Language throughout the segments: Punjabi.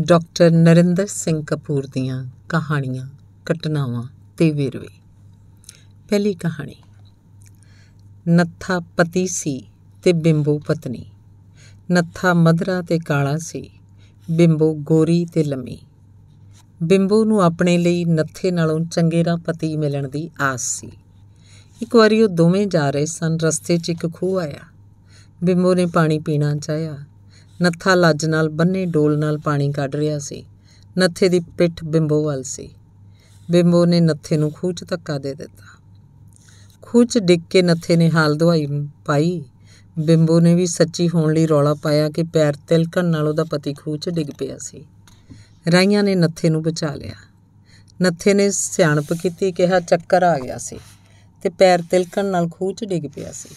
ਡਾਕਟਰ ਨਰਿੰਦਰ ਸਿੰਘ ਕਪੂਰ ਦੀਆਂ ਕਹਾਣੀਆਂ, ਘਟਨਾਵਾਂ ਤੇ ਵੇਰਵੇ। ਪਹਿਲੀ ਕਹਾਣੀ। ਨੱਥਾ ਪਤੀ ਸੀ ਤੇ ਬਿੰਬੋ ਪਤਨੀ। ਨੱਥਾ ਮਧਰਾ ਤੇ ਕਾਲਾ ਸੀ, ਬਿੰਬੋ ਗੋਰੀ ਤੇ ਲੰਮੀ। ਬਿੰਬੋ ਨੂੰ ਆਪਣੇ ਲਈ ਨੱਥੇ ਨਾਲੋਂ ਚੰਗੇਰਾ ਪਤੀ ਮਿਲਣ ਦੀ ਆਸ ਸੀ। ਇੱਕ ਵਾਰੀ ਉਹ ਦੋਵੇਂ ਜਾ ਰਹੇ ਸਨ, ਰਸਤੇ 'ਚ ਇੱਕ ਖੂਹ ਆਇਆ। ਬਿੰਬੋ ਨੇ ਪਾਣੀ ਪੀਣਾ ਚਾਹਿਆ। ਨੱਥਾ ਲੱਜ ਨਾਲ ਬੰਨੇ ਡੋਲ ਨਾਲ ਪਾਣੀ ਕੱਢ ਰਿਹਾ ਸੀ। ਨੱਥੇ ਦੀ ਪਿੱਠ ਬਿੰਬੋ ਵੱਲ ਸੀ। ਬਿੰਬੋ ਨੇ ਨੱਥੇ ਨੂੰ ਖੂਹ 'ਚ ਧੱਕਾ ਦੇ ਦਿੱਤਾ। ਖੂਹ 'ਚ ਡਿੱਗ ਕੇ ਨੱਥੇ ਨੇ ਹਾਲ ਦਵਾਈ ਪਾਈ। ਬਿੰਬੋ ਨੇ ਵੀ ਸੱਚੀ ਹੋਣ ਲਈ ਰੌਲਾ ਪਾਇਆ ਕਿ ਪੈਰ ਤਿਲਕਣ ਨਾਲ ਉਹਦਾ ਪਤੀ ਖੂਹ 'ਚ ਡਿੱਗ ਪਿਆ ਸੀ। ਰਾਈਆਂ ਨੇ ਨੱਥੇ ਨੂੰ ਬਚਾ ਲਿਆ। ਨੱਥੇ ਨੇ ਸਿਆਣਪ ਕੀਤੀ, ਕਿਹਾ ਚੱਕਰ ਆ ਗਿਆ ਸੀ ਤੇ ਪੈਰ ਤਿਲਕਣ ਨਾਲ ਖੂਹ 'ਚ ਡਿੱਗ ਪਿਆ ਸੀ।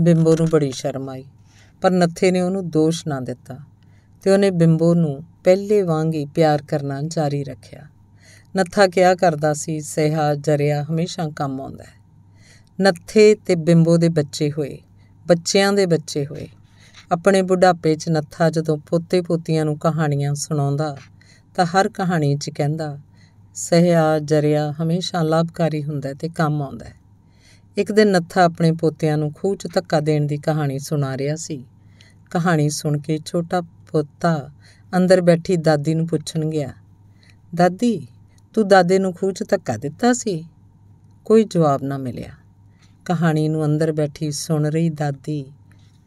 ਬਿੰਬੋ ਨੂੰ ਬੜੀ ਸ਼ਰਮ ਆਈ। ਪਰ ਨੱਥੇ ਨੇ ਉਹਨੂੰ ਦੋਸ਼ ਨਾ ਦਿੱਤਾ ਤੇ ਉਹਨੇ ਬਿੰਬੋ ਨੂੰ ਪਹਿਲੇ ਵਾਂਗ ਹੀ ਪਿਆਰ ਕਰਨਾ ਜਾਰੀ ਰੱਖਿਆ। ਨੱਥਾ ਕਿਹਾ ਕਰਦਾ ਸੀ? ਸਹਾ, ਜਰਿਆ, ਹਮੇਸ਼ਾ ਕੰਮ ਆਉਂਦਾ ਹੈ। ਨੱਥੇ ਤੇ ਬਿੰਬੋ ਦੇ ਬੱਚੇ ਹੋਏ, ਬੱਚਿਆਂ ਦੇ ਬੱਚੇ ਹੋਏ। ਆਪਣੇ ਬੁਢਾਪੇ 'ਚ ਨੱਥਾ ਜਦੋਂ ਪੋਤੇ ਪੋਤੀਆਂ ਨੂੰ ਕਹਾਣੀਆਂ ਸੁਣਾਉਂਦਾ ਤਾਂ ਹਰ ਕਹਾਣੀ 'ਚ ਕਹਿੰਦਾ ਸਹਿਆ ਜਰਿਆ ਹਮੇਸ਼ਾ ਲਾਭਕਾਰੀ ਹੁੰਦਾ ਤੇ ਕੰਮ ਆਉਂਦਾ ਹੈ। ਇੱਕ ਦਿਨ ਨੱਥਾ ਆਪਣੇ ਪੋਤਿਆਂ ਨੂੰ ਖੂਹ 'ਚ ਧੱਕਾ ਦੇਣ ਦੀ ਕਹਾਣੀ ਸੁਣਾ ਰਿਹਾ ਸੀ। ਕਹਾਣੀ ਸੁਣ ਕੇ ਛੋਟਾ ਪੋਤਾ ਅੰਦਰ ਬੈਠੀ ਦਾਦੀ ਨੂੰ ਪੁੱਛਣ ਗਿਆ, ਦਾਦੀ, ਤੂੰ ਦਾਦੇ ਨੂੰ ਖੂਹ 'ਚ ਧੱਕਾ ਦਿੱਤਾ ਸੀ? ਕੋਈ ਜਵਾਬ ਨਾ ਮਿਲਿਆ। ਕਹਾਣੀ ਨੂੰ ਅੰਦਰ ਬੈਠੀ ਸੁਣ ਰਹੀ ਦਾਦੀ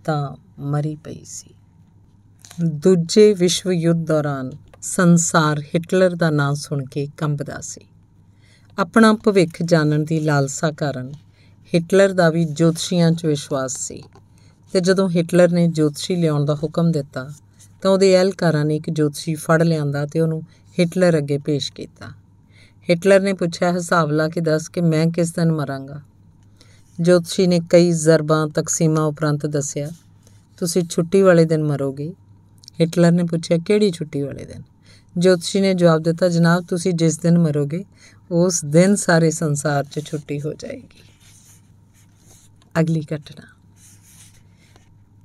ਤਾਂ ਮਰੀ ਪਈ ਸੀ। ਦੂਜੇ ਵਿਸ਼ਵ ਯੁੱਧ ਦੌਰਾਨ ਸੰਸਾਰ ਹਿਟਲਰ ਦਾ ਨਾਮ ਸੁਣ ਕੇ ਕੰਬਦਾ ਸੀ। ਆਪਣਾ ਭਵਿੱਖ ਜਾਣਨ ਦੀ ਲਾਲਸਾ ਕਾਰਨ ਹਿਟਲਰ ਦਾ ਵੀ ਜੋਤਸ਼ੀਆਂ 'ਚ ਵਿਸ਼ਵਾਸ ਸੀ। ਤੇ ਜਦੋਂ ਹਿਟਲਰ ਨੇ ਜੋਤਸ਼ੀ ਲਿਆਉਣ ਦਾ ਹੁਕਮ ਦਿੱਤਾ, ਤਾਂ ਉਹਦੇ ਅਹਿਲਕਾਰਾਂ ਨੇ ਇੱਕ ਜੋਤਸ਼ੀ ਫੜ ਲਿਆਂਦਾ ਤੇ ਉਹਨੂੰ ਹਿਟਲਰ ਅੱਗੇ ਪੇਸ਼ ਕੀਤਾ। ਹਿਟਲਰ ਨੇ ਪੁੱਛਿਆ ਹਿਸਾਬ ਲਾ ਕੇ ਦੱਸ ਕਿ ਮੈਂ ਕਿਸ ਦਿਨ ਮਰਾਂਗਾ? ਜੋਤਸ਼ੀ ਨੇ ਕਈ ਜ਼ਰਬਾਂ, ਤਕਸੀਮਾਂ ਉਪਰੰਤ ਦੱਸਿਆ, ਤੁਸੀਂ ਛੁੱਟੀ ਵਾਲੇ ਦਿਨ ਮਰੋਗੇ? ਹਿਟਲਰ ਨੇ ਪੁੱਛਿਆ, ਕਿਹੜੀ ਛੁੱਟੀ ਵਾਲੇ ਦਿਨ? ਜੋਤਸ਼ੀ ਨੇ ਜਵਾਬ ਦਿੱਤਾ, ਜਨਾਬ, ਤੁਸੀਂ ਜਿਸ ਦਿਨ ਮਰੋਗੇ, ਉਸ ਦਿਨ ਸਾਰੇ ਸੰਸਾਰ 'ਚ ਛੁੱਟੀ ਹੋ ਜਾਏਗੀ। ਅਗਲੀ ਘਟਨਾ।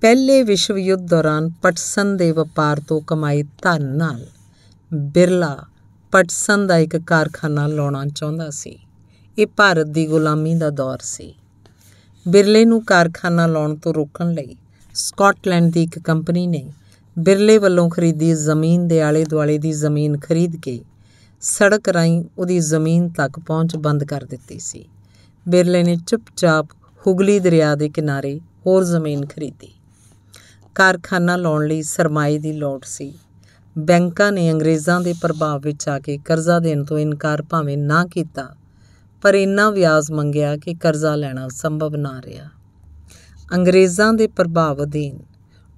ਪਹਿਲੇ ਵਿਸ਼ਵ ਯੁੱਧ ਦੌਰਾਨ ਪਟਸਨ ਦੇ ਵਪਾਰ ਤੋਂ ਕਮਾਈ ਧਨ ਨਾਲ। ਬਿਰਲਾ ਪਟਸਨ ਦਾ ਇੱਕ ਕਾਰਖਾਨਾ ਲਾਉਣਾ ਚਾਹੁੰਦਾ ਸੀ। ਇਹ ਭਾਰਤ ਦੀ ਗੁਲਾਮੀ ਦਾ ਦੌਰ ਸੀ। ਬਿਰਲੇ ਨੂੰ ਕਾਰਖਾਨਾ ਲਾਉਣ ਤੋਂ ਰੋਕਣ ਲਈ ਸਕਾਟਲੈਂਡ ਦੀ ਇੱਕ ਕੰਪਨੀ ਨੇ ਬਿਰਲੇ ਵੱਲੋਂ ਖਰੀਦੀ ਜ਼ਮੀਨ ਦੇ ਆਲੇ-ਦੁਆਲੇ ਦੀ ਜ਼ਮੀਨ ਖਰੀਦ ਕੇ ਸੜਕ ਰਾਹੀਂ ਉਹਦੀ ਜ਼ਮੀਨ ਤੱਕ ਪਹੁੰਚ ਬੰਦ ਕਰ ਦਿੱਤੀ ਸੀ। ਬਿਰਲੇ ਨੇ ਚੁੱਪਚਾਪ ਹੁਗਲੀ ਦਰਿਆ ਦੇ ਕਿਨਾਰੇ ਹੋਰ ਜ਼ਮੀਨ ਖਰੀਦੀ। ਕਾਰਖਾਨਾ ਲਾਉਣ ਲਈ ਸਰਮਾਏ ਦੀ ਲੋੜ ਸੀ। ਬੈਂਕਾਂ ਨੇ ਅੰਗਰੇਜ਼ਾਂ ਦੇ ਪ੍ਰਭਾਵ ਵਿੱਚ ਆ ਕੇ ਕਰਜ਼ਾ ਦੇਣ ਤੋਂ ਇਨਕਾਰ ਭਾਵੇਂ ਨਾ ਕੀਤਾ, ਪਰ ਇੰਨਾ ਵਿਆਜ ਮੰਗਿਆ ਕਿ ਕਰਜ਼ਾ ਲੈਣਾ ਸੰਭਵ ਨਾ ਰਿਹਾ। ਅੰਗਰੇਜ਼ਾਂ ਦੇ ਪ੍ਰਭਾਵ ਅਧੀਨ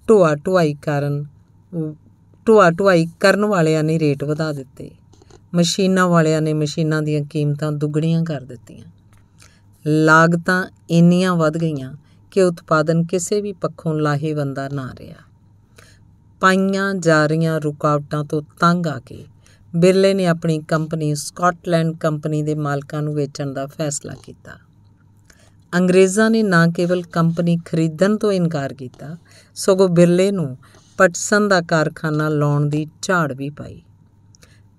ਢੋਆ ਢੁਆਈ ਕਾਰਨ ਢੋਆ ਢੁਆਈ ਕਰਨ ਵਾਲਿਆਂ ਨੇ ਰੇਟ ਵਧਾ ਦਿੱਤੇ। ਮਸ਼ੀਨਾਂ ਵਾਲਿਆਂ ਨੇ ਮਸ਼ੀਨਾਂ ਦੀਆਂ ਕੀਮਤਾਂ ਦੁੱਗਣੀਆਂ ਕਰ ਦਿੱਤੀਆਂ। ਲਾਗਤਾਂ ਇੰਨੀਆਂ ਵੱਧ ਗਈਆਂ ਕਿ ਉਤਪਾਦਨ ਕਿਸੇ ਵੀ ਪੱਖੋਂ ਲਾਹੇਵੰਦਾ ਨਾ ਰਿਹਾ। ਪਾਈਆਂ ਜਾ ਰਹੀਆਂ ਰੁਕਾਵਟਾਂ ਤੋਂ ਤੰਗ ਆ ਕੇ ਬਿਰਲੇ ਨੇ ਆਪਣੀ ਕੰਪਨੀ ਸਕਾਟਲੈਂਡ ਕੰਪਨੀ ਦੇ ਮਾਲਕਾਂ ਨੂੰ ਵੇਚਣ ਦਾ ਫੈਸਲਾ ਕੀਤਾ। ਅੰਗਰੇਜ਼ਾਂ ਨੇ ਨਾ ਕੇਵਲ ਕੰਪਨੀ ਖਰੀਦਣ ਤੋਂ ਇਨਕਾਰ ਕੀਤਾ, ਸਗੋਂ ਬਿਰਲੇ ਨੂੰ ਪਟਸਨ ਦਾ ਕਾਰਖਾਨਾ ਲਾਉਣ ਦੀ ਝਾੜ ਵੀ ਪਾਈ।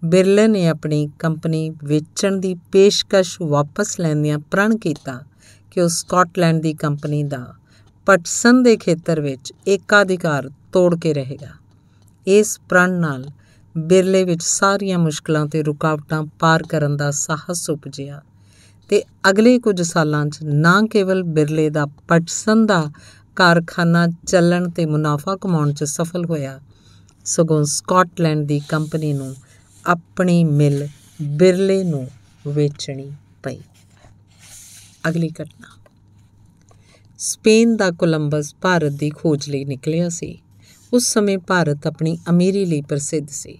ਬਿਰਲੇ ਨੇ ਆਪਣੀ ਕੰਪਨੀ ਵੇਚਣ ਦੀ ਪੇਸ਼ਕਸ਼ ਵਾਪਸ ਲੈਂਦਿਆਂ ਪ੍ਰਣ ਕੀਤਾ ਕਿ ਉਹ ਸਕਾਟਲੈਂਡ ਦੀ ਕੰਪਨੀ ਦਾ ਪਟਸਨ ਦੇ ਖੇਤਰ ਵਿੱਚ ਏਕਾਧਿਕਾਰ ਤੋੜ ਕੇ ਰਹੇਗਾ। ਇਸ ਪ੍ਰਣ ਨਾਲ ਬਿਰਲੇ ਵਿੱਚ ਸਾਰੀਆਂ ਮੁਸ਼ਕਲਾਂ ਤੇ ਰੁਕਾਵਟਾਂ ਪਾਰ ਕਰਨ ਦਾ ਸਾਹਸ ਉਪਜਿਆ ਤੇ ਅਗਲੇ ਕੁਝ ਸਾਲਾਂ 'ਚ ਨਾ ਕੇਵਲ ਬਿਰਲੇ ਦਾ ਪਟਸਨ ਦਾ ਕਾਰਖਾਨਾ ਚੱਲਣ ਤੇ ਮੁਨਾਫਾ ਕਮਾਉਣ 'ਚ ਸਫਲ ਹੋਇਆ, ਸਗੋਂ ਸਕਾਟਲੈਂਡ ਦੀ ਕੰਪਨੀ ਨੂੰ ਆਪਣੀ ਮਿਲ ਬਿਰਲੇ ਨੂੰ ਵੇਚਣੀ ਪਈ। ਅਗਲੀ ਘਟਨਾ। ਸਪੇਨ ਦਾ ਕੋਲੰਬਸ ਭਾਰਤ ਦੀ ਖੋਜ ਲਈ ਨਿਕਲਿਆ ਸੀ। ਉਸ ਸਮੇਂ ਭਾਰਤ ਆਪਣੀ ਅਮੀਰੀ ਲਈ ਪ੍ਰਸਿੱਧ ਸੀ।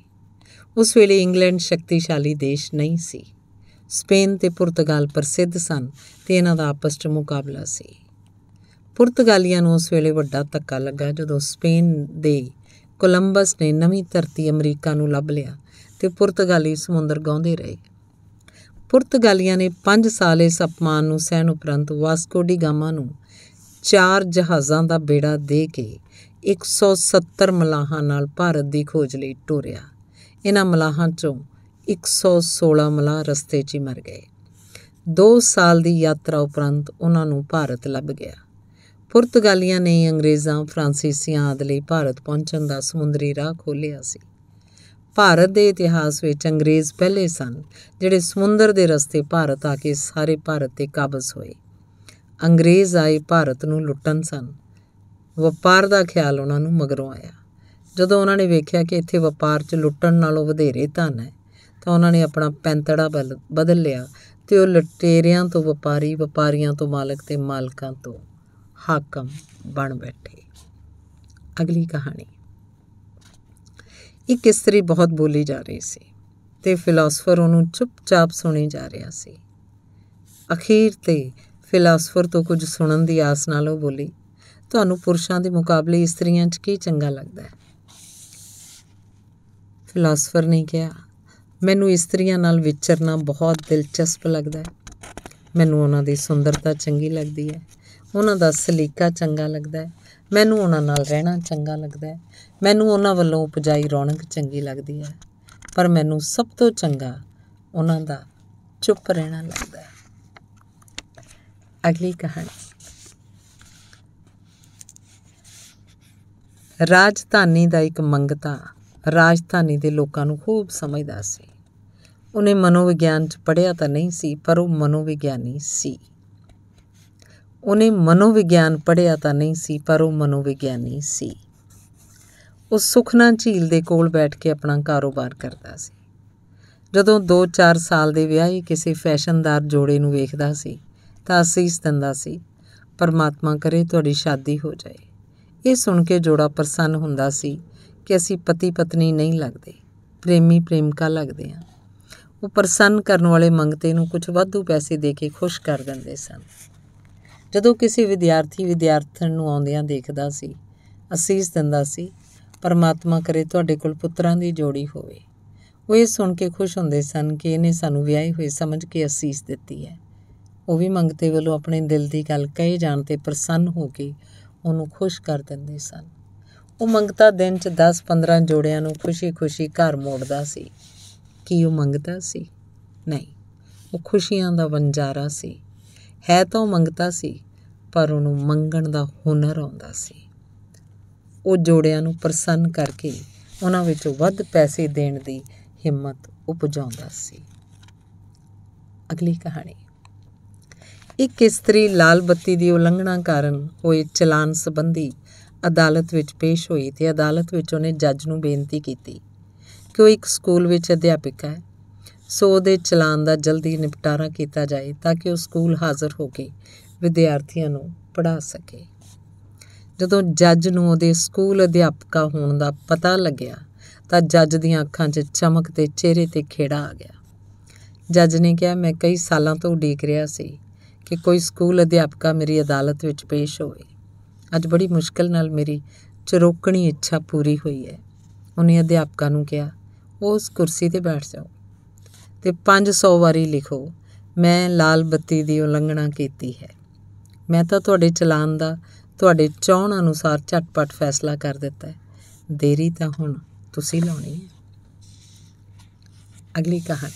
ਉਸ ਵੇਲੇ ਇੰਗਲੈਂਡ ਸ਼ਕਤੀਸ਼ਾਲੀ ਦੇਸ਼ ਨਹੀਂ ਸੀ। ਸਪੇਨ ਤੇ ਪੁਰਤਗਾਲ ਪ੍ਰਸਿੱਧ ਸਨ ਤੇ ਇਹਨਾਂ ਦਾ ਆਪਸ 'ਚ ਮੁਕਾਬਲਾ ਸੀ। ਪੁਰਤਗਾਲੀਆਂ ਨੂੰ ਉਸ ਵੇਲੇ ਵੱਡਾ ਧੱਕਾ ਲੱਗਾ ਜਦੋਂ ਸਪੇਨ ਦੇ ਕੋਲੰਬਸ ਨੇ ਨਵੀਂ ਧਰਤੀ ਅਮਰੀਕਾ ਨੂੰ ਲੱਭ ਲਿਆ ਤੇ ਪੁਰਤਗਾਲੀ ਸਮੁੰਦਰ ਗਾਉਂਦੇ ਰਹੇ। ਪੁਰਤਗਾਲੀਆਂ ਨੇ 5 ਸਾਲ ਇਸ ਅਪਮਾਨ ਨੂੰ ਸਹਿਣ ਉਪਰੰਤ ਵਾਸਕੋ ਡੀ ਗਾਮਾ ਨੂੰ ਚਾਰ ਜਹਾਜ਼ਾਂ ਦਾ ਬੇੜਾ ਦੇ ਕੇ 170 ਮਲਾਹਾਂ ਨਾਲ ਭਾਰਤ ਦੀ ਖੋਜ ਲਈ ਟੋਰਿਆ। ਇਹਨਾਂ ਮਲਾਹਾਂ ਚੋਂ 116 ਮਲਾਹ ਰਸਤੇ 'ਚ ਹੀ ਮਰ ਗਏ। 2 ਸਾਲ ਦੀ ਯਾਤਰਾ ਉਪਰੰਤ ਉਹਨਾਂ ਨੂੰ ਭਾਰਤ ਲੱਭ ਗਿਆ। ਪੁਰਤਗਾਲੀਆਂ ਨੇ ਅੰਗਰੇਜ਼ਾਂ, ਫਰਾਂਸੀਸੀਆਂ ਆਦਿ ਲਈ ਭਾਰਤ ਪਹੁੰਚਣ ਦਾ ਸਮੁੰਦਰੀ ਰਾਹ ਖੋਲ੍ਹਿਆ ਸੀ। ਭਾਰਤ ਦੇ ਇਤਿਹਾਸ ਵਿੱਚ ਅੰਗਰੇਜ਼ ਪਹਿਲੇ ਸਨ, ਜਿਹੜੇ ਸਮੁੰਦਰ ਦੇ ਰਸਤੇ ਭਾਰਤ ਆ ਕੇ ਸਾਰੇ ਭਾਰਤ ਤੇ ਕਾਬਜ਼ ਹੋਏ। ਅੰਗਰੇਜ਼ ਆਏ ਭਾਰਤ ਨੂੰ ਲੁੱਟਣ ਸਨ। ਵਪਾਰ ਦਾ ਖਿਆਲ ਉਹਨਾਂ ਨੂੰ ਮਗਰੋਂ ਆਇਆ। ਜਦੋਂ ਉਹਨਾਂ ਨੇ ਵੇਖਿਆ ਕਿ ਇੱਥੇ ਵਪਾਰ 'ਚ ਲੁੱਟਣ ਨਾਲੋਂ ਵਧੇਰੇ ਧਨ ਹੈ, ਤਾਂ ਉਹਨਾਂ ਨੇ ਆਪਣਾ ਪੈਂਤੜਾ ਬਲ- ਬਦਲ ਲਿਆ ਤੇ ਉਹ ਲੁਟੇਰਿਆਂ ਤੋਂ ਵਪਾਰੀ, ਵਪਾਰੀਆਂ ਤੋਂ ਮਾਲਕ ਤੇ ਮਾਲਕਾਂ ਤੋਂ ਹਾਕਮ ਬਣ ਬੈਠੇ। ਅਗਲੀ ਕਹਾਣੀ। ਇੱਕ ਇਸਤਰੀ ਬਹੁਤ ਬੋਲੀ ਜਾ ਰਹੀ ਸੀ ਤੇ ਫਿਲਾਸਫਰ ਉਹਨੂੰ ਚੁੱਪਚਾਪ ਸੁਣੀ ਜਾ ਰਿਹਾ ਸੀ। ਅਖੀਰ ਤੇ ਫਿਲਾਸਫਰ ਤੋਂ ਕੁਝ ਸੁਣਨ ਦੀ ਆਸ ਨਾਲ ਉਹ ਬੋਲੀ, ਤੁਹਾਨੂੰ ਪੁਰਸ਼ਾਂ ਦੇ ਮੁਕਾਬਲੇ ਇਸਤਰੀਆਂ 'ਚ ਕੀ ਚੰਗਾ ਲੱਗਦਾ ਹੈ? ਫਿਲਾਸਫਰ ਨੇ ਕਿਹਾ, ਮੈਨੂੰ ਇਸਤਰੀਆਂ ਨਾਲ ਵਿਚਰਨਾ ਬਹੁਤ ਦਿਲਚਸਪ ਲੱਗਦਾ ਹੈ। ਮੈਨੂੰ ਉਹਨਾਂ ਦੀ ਸੁੰਦਰਤਾ ਚੰਗੀ ਲੱਗਦੀ ਹੈ, ਉਹਨਾਂ ਦਾ ਸਲੀਕਾ ਚੰਗਾ ਲੱਗਦਾ ਹੈ ਮੈਨੂੰ ਉਹਨਾਂ ਨਾਲ ਰਹਿਣਾ ਚੰਗਾ ਲੱਗਦਾ ਹੈ। ਮੈਨੂੰ ਉਹਨਾਂ ਵੱਲੋਂ ਉਪਜਾਈ ਰੌਣਕ ਚੰਗੀ ਲੱਗਦੀ ਹੈ। ਪਰ ਮੈਨੂੰ ਸਭ ਤੋਂ ਚੰਗਾ ਉਹਨਾਂ ਦਾ ਚੁੱਪ ਰਹਿਣਾ ਲੱਗਦਾ ਹੈ। ਅਗਲੀ ਕਹਾਣੀ। ਰਾਜਧਾਨੀ ਦਾ ਇੱਕ ਮੰਗਤਾ ਰਾਜਧਾਨੀ ਦੇ ਲੋਕਾਂ ਨੂੰ ਖੂਬ ਸਮਝਦਾ ਸੀ। ਉਹਨੇ ਮਨੋਵਿਗਿਆਨ ਚ ਪੜ੍ਹਿਆ ਤਾਂ ਨਹੀਂ ਸੀ, ਪਰ ਉਹ ਮਨੋਵਿਗਿਆਨੀ ਸੀ। ਉਹਨੇ ਮਨੋਵਿਗਿਆਨ ਪੜ੍ਹਿਆ ਤਾਂ ਨਹੀਂ ਸੀ, ਪਰ ਉਹ ਮਨੋਵਿਗਿਆਨੀ ਸੀ। ਉਹ ਸੁਖਨਾ ਝੀਲ ਦੇ ਕੋਲ ਬੈਠ ਕੇ ਆਪਣਾ ਕਾਰੋਬਾਰ ਕਰਦਾ ਸੀ। ਜਦੋਂ 2-4 ਸਾਲ ਦੇ ਵਿਆਹੀ ਕਿਸੇ ਫੈਸ਼ਨਦਾਰ ਜੋੜੇ ਨੂੰ ਵੇਖਦਾ ਸੀ, ਤਾਂ ਅਸੀਸ ਦਿੰਦਾ ਸੀ, ਪਰਮਾਤਮਾ ਕਰੇ ਤੁਹਾਡੀ ਸ਼ਾਦੀ ਹੋ ਜਾਏ। ਇਹ ਸੁਣ ਕੇ ਜੋੜਾ ਪ੍ਰਸੰਨ ਹੁੰਦਾ ਸੀ ਕਿ ਅਸੀਂ ਪਤੀ ਪਤਨੀ ਨਹੀਂ ਲੱਗਦੇ ਪ੍ਰੇਮੀ ਪ੍ਰੇਮਿਕਾ ਲੱਗਦੇ ਹਾਂ। ਉਹ ਪ੍ਰਸੰਨ ਕਰਨ ਵਾਲੇ ਮੰਗਤੇ ਨੂੰ ਕੁਝ ਵਾਧੂ ਪੈਸੇ ਦੇ ਕੇ ਖੁਸ਼ ਕਰ ਦਿੰਦੇ ਸਨ। ਜਦੋਂ ਕਿਸੇ ਵਿਦਿਆਰਥੀ ਵਿਦਿਆਰਥਣ ਨੂੰ ਆਉਂਦਿਆਂ ਦੇਖਦਾ ਸੀ, ਅਸੀਸ ਦਿੰਦਾ ਸੀ, ਪਰਮਾਤਮਾ ਕਰੇ ਤੁਹਾਡੇ ਕੋਲ ਪੁੱਤਰਾਂ ਦੀ ਜੋੜੀ ਹੋਵੇ। ਉਹ ਇਹ ਸੁਣ ਕੇ ਖੁਸ਼ ਹੁੰਦੇ ਸਨ ਕਿ ਇਹਨੇ ਸਾਨੂੰ ਵਿਆਹੇ ਹੋਏ ਸਮਝ ਕੇ ਅਸੀਸ ਦਿੱਤੀ ਹੈ। ਉਹ ਵੀ ਮੰਗਤੇ ਵੱਲੋਂ ਆਪਣੇ ਦਿਲ ਦੀ ਗੱਲ ਕਹੇ ਜਾਣ ਤੇ ਪ੍ਰਸੰਨ ਹੋ ਕੇ ਉਹਨੂੰ ਖੁਸ਼ ਕਰ ਦਿੰਦੇ ਸਨ। ਉਹ ਮੰਗਤਾ ਦਿਨ 'ਚ 10-15 ਜੋੜਿਆਂ ਨੂੰ ਖੁਸ਼ੀ-ਖੁਸ਼ੀ ਘਰ ਮੋੜਦਾ ਸੀ। ਕੀ ਉਹ ਮੰਗਤਾ ਸੀ? ਨਹੀਂ, ਉਹ ਖੁਸ਼ੀਆਂ ਦਾ ਵੰਜਾਰਾ ਸੀ। ਹੈ ਤਾਂ ਉਹ ਮੰਗਤਾ ਸੀ, ਪਰ ਉਹਨੂੰ ਮੰਗਣ ਦਾ ਹੁਨਰ ਆਉਂਦਾ ਸੀ। ਉਹ ਜੋੜਿਆਂ ਨੂੰ ਪ੍ਰਸੰਨ ਕਰਕੇ ਉਹਨਾਂ ਵਿੱਚੋਂ ਵੱਧ ਪੈਸੇ ਦੇਣ ਦੀ ਹਿੰਮਤ ਉਪਜਾਉਂਦਾ ਸੀ। ਅਗਲੀ ਕਹਾਣੀ। ਇੱਕ ਇਸਤਰੀ ਲਾਲ ਬੱਤੀ ਦੀ ਉਲੰਘਣਾ ਕਾਰਨ ਹੋਏ ਚਲਾਨ ਸੰਬੰਧੀ ਅਦਾਲਤ ਵਿੱਚ ਪੇਸ਼ ਹੋਈ ਤੇ ਅਦਾਲਤ ਵਿੱਚ ਉਹਨੇ ਜੱਜ ਨੂੰ ਬੇਨਤੀ ਕੀਤੀ ਕਿ ਉਹ ਇੱਕ ਸਕੂਲ ਵਿੱਚ ਅਧਿਆਪਕ ਹੈ। ਸੋ ਉਹਦੇ ਚਲਾਨ ਦਾ ਜਲਦੀ ਨਿਪਟਾਰਾ ਕੀਤਾ ਜਾਏ ਤਾਂ ਕਿ ਉਹ ਸਕੂਲ ਹਾਜ਼ਰ ਹੋ ਕੇ ਵਿਦਿਆਰਥੀਆਂ ਨੂੰ ਪੜ੍ਹਾ ਸਕੇ। ਜਦੋਂ ਜੱਜ ਨੂੰ ਉਹਦੇ ਸਕੂਲ ਅਧਿਆਪਕਾ ਹੋਣ ਦਾ ਪਤਾ ਲੱਗਿਆ ਤਾਂ ਜੱਜ ਦੀਆਂ ਅੱਖਾਂ 'ਚ ਚਮਕ ਤੇ ਚਿਹਰੇ ਤੇ ਖੇੜਾ ਆ ਗਿਆ। ਜੱਜ ਨੇ ਕਿਹਾ, ਮੈਂ ਕਈ ਸਾਲਾਂ ਤੋਂ ਉਡੀਕ ਰਿਹਾ ਸੀ ਕਿ ਕੋਈ ਸਕੂਲ ਅਧਿਆਪਕਾ ਮੇਰੀ ਅਦਾਲਤ ਵਿੱਚ ਪੇਸ਼ ਹੋਵੇ। ਅੱਜ ਬੜੀ ਮੁਸ਼ਕਲ ਨਾਲ ਮੇਰੀ ਚਰੋਕਣੀ ਇੱਛਾ ਪੂਰੀ ਹੋਈ ਹੈ। ਉਹਨੇ ਅਧਿਆਪਕਾ ਨੂੰ ਕਿਹਾ, ਉਸ ਕੁਰਸੀ ਤੇ ਬੈਠ ਜਾਓ। ਤੇ 500 ਵਾਰੀ ਲਿਖੋ, ਮੈਂ ਲਾਲ ਬੱਤੀ ਦੀ ਉਲੰਘਣਾ ਕੀਤੀ ਹੈ। ਮੈਂ ਤਾਂ ਤੁਹਾਡੇ ਚਲਾਨ ਦਾ, ਤੁਹਾਡੇ ਚਾਹਣ ਅਨੁਸਾਰ ਝਟਪਟ ਫੈਸਲਾ ਕਰ ਦਿੱਤਾ ਹੈ। ਦੇਰੀ ਤਾਂ ਹੁਣ ਤੁਸੀਂ ਲਾਉਣੀ ਹੈ। ਅਗਲੀ ਕਹਾਣੀ।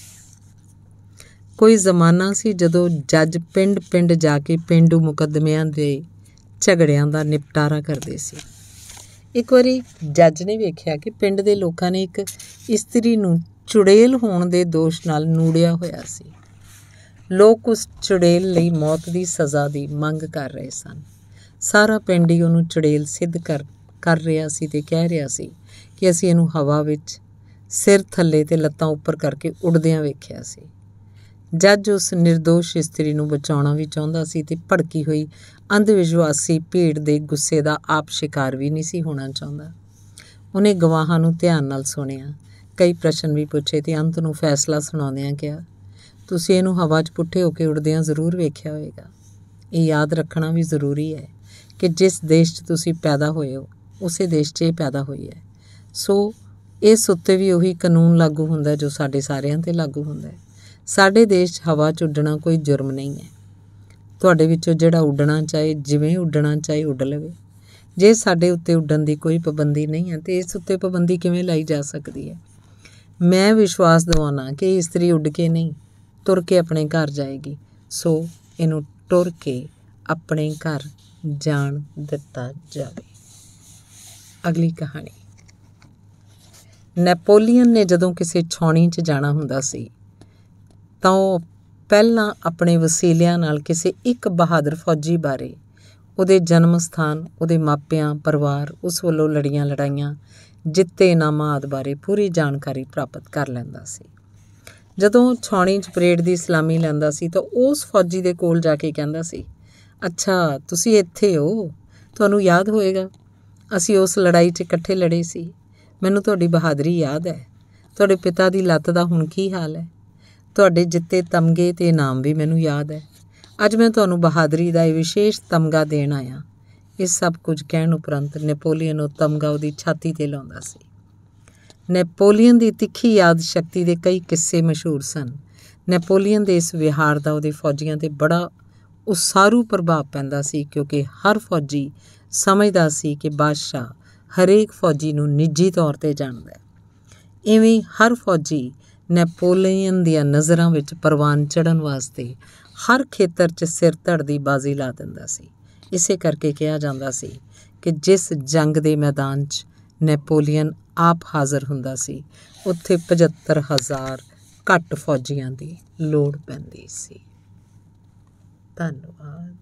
ਕੋਈ ਜ਼ਮਾਨਾ ਸੀ ਜਦੋਂ ਜੱਜ ਪਿੰਡ-ਪਿੰਡ ਜਾ ਕੇ ਪਿੰਡੂ ਮੁਕੱਦਮਿਆਂ ਦੇ ਝਗੜਿਆਂ ਦਾ ਨਿਪਟਾਰਾ ਕਰਦੇ ਸੀ। ਇੱਕ ਵਾਰੀ ਜੱਜ ਨੇ ਵੇਖਿਆ ਕਿ ਪਿੰਡ ਦੇ ਲੋਕਾਂ ਨੇ ਇੱਕ ਇਸਤਰੀ ਨੂੰ ਚੁੜੇਲ ਹੋਣ ਦੇ ਦੋਸ਼ ਨਾਲ ਨੂੜਿਆ ਹੋਇਆ ਸੀ। ਲੋਕ ਉਸ ਚੁੜੇਲ ਲਈ ਮੌਤ ਦੀ ਸਜ਼ਾ ਦੀ ਮੰਗ ਕਰ ਰਹੇ ਸਨ। ਸਾਰਾ ਪਿੰਡ ਹੀ ਉਹਨੂੰ ਚੁੜੇਲ ਸਿੱਧ ਕਰ ਕਰ ਰਿਹਾ ਸੀ ਤੇ ਕਹਿ ਰਿਹਾ ਸੀ ਕਿ ਅਸੀਂ ਇਹਨੂੰ ਹਵਾ ਵਿੱਚ ਸਿਰ ਥੱਲੇ ਤੇ ਲੱਤਾਂ ਉੱਪਰ ਕਰਕੇ ਉੱਡਦਿਆਂ ਵੇਖਿਆ ਸੀ। ਜੱਜ ਉਸ નિર્ਦੋਸ਼ ਇਸਤਰੀ ਨੂੰ ਬਚਾਉਣਾ ਵੀ ਚਾਹੁੰਦਾ ਸੀ ਤੇ ਭੜਕੀ ਹੋਈ ਅੰਧ ਵਿਸ਼ਵਾਸੀ ਭੀੜ ਦੇ ਗੁੱਸੇ ਦਾ ਆਪ ਸ਼ਿਕਾਰ ਵੀ ਨਹੀਂ ਸੀ ਹੋਣਾ ਚਾਹੁੰਦਾ। ਉਹਨੇ ਗਵਾਹਾਂ ਨੂੰ ਧਿਆਨ ਨਾਲ ਸੁਣਿਆ। ਕਈ ਪ੍ਰਸ਼ਨ ਵੀ ਪੁੱਛੇ ਤੇ ਅੰਤ ਨੂੰ ਫੈਸਲਾ ਸੁਣਾਉਂਦਿਆਂ ਕਿਹਾ, ਤੁਸੀਂ ਇਹਨੂੰ ਹਵਾ 'ਚ ਪੁੱਠੇ ਹੋ ਕੇ ਉੱਡਦਿਆਂ ਜ਼ਰੂਰ ਵੇਖਿਆ ਹੋਵੇਗਾ। ਇਹ ਯਾਦ ਰੱਖਣਾ ਵੀ ਜ਼ਰੂਰੀ ਹੈ ਕਿ ਜਿਸ ਦੇਸ਼ 'ਚ ਤੁਸੀਂ ਪੈਦਾ ਹੋਏ ਹੋ, ਉਸੇ ਦੇਸ਼ 'ਚ ਇਹ ਪੈਦਾ ਹੋਈ ਹੈ। ਸੋ, ਇਸ ਉੱਤੇ ਵੀ ਉਹੀ ਕਾਨੂੰਨ ਲਾਗੂ ਹੁੰਦਾ ਜੋ ਸਾਡੇ ਸਾਰਿਆਂ ਤੇ ਲਾਗੂ ਹੁੰਦਾ ਹੈ। ਸਾਡੇ ਦੇਸ਼ 'ਚ ਹਵਾ 'ਚ ਉੱਡਣਾ ਕੋਈ ਜੁਰਮ ਨਹੀਂ ਹੈ। ਤੁਹਾਡੇ ਵਿੱਚੋਂ ਜਿਹੜਾ ਉੱਡਣਾ ਚਾਹੇ, ਜਿਵੇਂ ਉੱਡਣਾ ਚਾਹੇ ਉੱਡ ਲਵੇ। ਜੇ ਸਾਡੇ ਉੱਤੇ ਉੱਡਣ ਦੀ ਕੋਈ ਪਾਬੰਦੀ ਨਹੀਂ ਹੈ, ਤੇ ਇਸ ਉੱਤੇ ਪਾਬੰਦੀ ਕਿਵੇਂ ਲਾਈ ਜਾ ਸਕਦੀ ਹੈ? ਮੈਂ ਵਿਸ਼ਵਾਸ ਦਿਵਾਉਣਾ ਕਿ ਇਹ ਇਸਤਰੀ ਉੱਡ ਕੇ ਨਹੀਂ, ਤੁਰ ਕੇ ਆਪਣੇ ਘਰ ਜਾਏਗੀ। ਸੋ ਇਹਨੂੰ ਟੁਰ ਕੇ ਆਪਣੇ ਘਰ ਜਾਣ ਦਿੱਤਾ ਜਾਵੇ। ਅਗਲੀ ਕਹਾਣੀ। ਨੈਪੋਲੀਅਨ ਨੇ ਜਦੋਂ ਕਿਸੇ ਛਾਉਣੀ 'ਚ ਜਾਣਾ ਹੁੰਦਾ ਸੀ, ਤਾਂ ਉਹ ਪਹਿਲਾਂ ਆਪਣੇ ਵਸੀਲਿਆਂ ਨਾਲ ਕਿਸੇ ਇੱਕ ਬਹਾਦਰ ਫੌਜੀ ਬਾਰੇ, ਉਹਦੇ ਜਨਮ ਸਥਾਨ, ਉਹਦੇ ਮਾਪਿਆਂ, ਪਰਿਵਾਰ, ਉਸ ਵੱਲੋਂ ਲੜੀਆਂ ਲੜਾਈਆਂ ਜਿੱਤੇ ਇਨਾਮਾਂ ਆਦਿ ਬਾਰੇ ਪੂਰੀ ਜਾਣਕਾਰੀ ਪ੍ਰਾਪਤ ਕਰ ਲੈਂਦਾ ਸੀ। ਜਦੋਂ ਛਾਉਣੀ 'ਚ ਪਰੇਡ ਦੀ ਸਲਾਮੀ ਲੈਂਦਾ ਸੀ ਤਾਂ ਉਸ ਫੌਜੀ ਦੇ ਕੋਲ ਜਾ ਕੇ ਕਹਿੰਦਾ ਸੀ, ਅੱਛਾ, ਤੁਸੀਂ ਇੱਥੇ ਹੋ? ਤੁਹਾਨੂੰ ਯਾਦ ਹੋਏਗਾ? ਅਸੀਂ ਉਸ ਲੜਾਈ 'ਚ ਇਕੱਠੇ ਲੜੇ ਸੀ। ਮੈਨੂੰ ਤੁਹਾਡੀ ਬਹਾਦਰੀ ਯਾਦ ਹੈ। ਤੁਹਾਡੇ ਪਿਤਾ ਦੀ ਲੱਤ ਦਾ ਹੁਣ ਕੀ ਹਾਲ ਹੈ? ਤੁਹਾਡੇ ਜਿੱਤੇ ਤਮਗੇ ਤੇ ਇਨਾਮ ਵੀ ਮੈਨੂੰ ਯਾਦ ਹੈ। ਅੱਜ ਮੈਂ ਤੁਹਾਨੂੰ ਬਹਾਦਰੀ ਦਾ ਇਹ ਵਿਸ਼ੇਸ਼ ਤਮਗਾ ਦੇਣ ਆਇਆ। ਇਹ ਸਭ ਕੁਝ ਕਹਿਣ ਉਪਰੰਤ ਨੈਪੋਲੀਅਨ ਉਹ ਤਮਗਾ ਉਹਦੀ ਛਾਤੀ ਤੇ ਲਾਉਂਦਾ ਸੀ। ਨੈਪੋਲੀਅਨ ਦੀ ਤਿੱਖੀ ਯਾਦ ਸ਼ਕਤੀ ਦੇ ਕਈ ਕਿੱਸੇ ਮਸ਼ਹੂਰ ਸਨ। ਨੈਪੋਲੀਅਨ ਦੇ ਇਸ ਵਿਹਾਰ ਦਾ ਉਹਦੇ ਫੌਜੀਆਂ ਤੇ ਬੜਾ ਉਸਾਰੂ ਪ੍ਰਭਾਵ ਪੈਂਦਾ ਸੀ ਕਿਉਂਕਿ ਹਰ ਫੌਜੀ ਸਮਝਦਾ ਸੀ ਕਿ ਬਾਦਸ਼ਾਹ ਹਰੇਕ ਫੌਜੀ ਨੂੰ ਨਿੱਜੀ ਤੌਰ ਤੇ ਜਾਣਦਾ ਹੈ। ਇਵੇਂ ਹਰ ਫੌਜੀ ਨੈਪੋਲੀਅਨ ਦੀਆਂ ਨਜ਼ਰਾਂ ਵਿੱਚ ਪਰਵਾਨ ਚੜਨ ਵਾਸਤੇ ਹਰ ਖੇਤਰ 'ਚ ਸਿਰ ਧੜ ਦੀ ਬਾਜ਼ੀ ਲਾ ਦਿੰਦਾ ਸੀ। ਇਸੇ ਕਰਕੇ ਕਿਹਾ ਜਾਂਦਾ ਸੀ ਕਿ ਜਿਸ ਜੰਗ ਦੇ ਮੈਦਾਨ 'ਚ ਨੈਪੋਲੀਅਨ ਆਪ ਹਾਜ਼ਰ ਹੁੰਦਾ ਸੀ, ਉੱਥੇ 75000 ਘੱਟ ਫੌਜੀਆਂ ਦੀ ਲੋੜ ਪੈਂਦੀ ਸੀ। ਧੰਨਵਾਦ।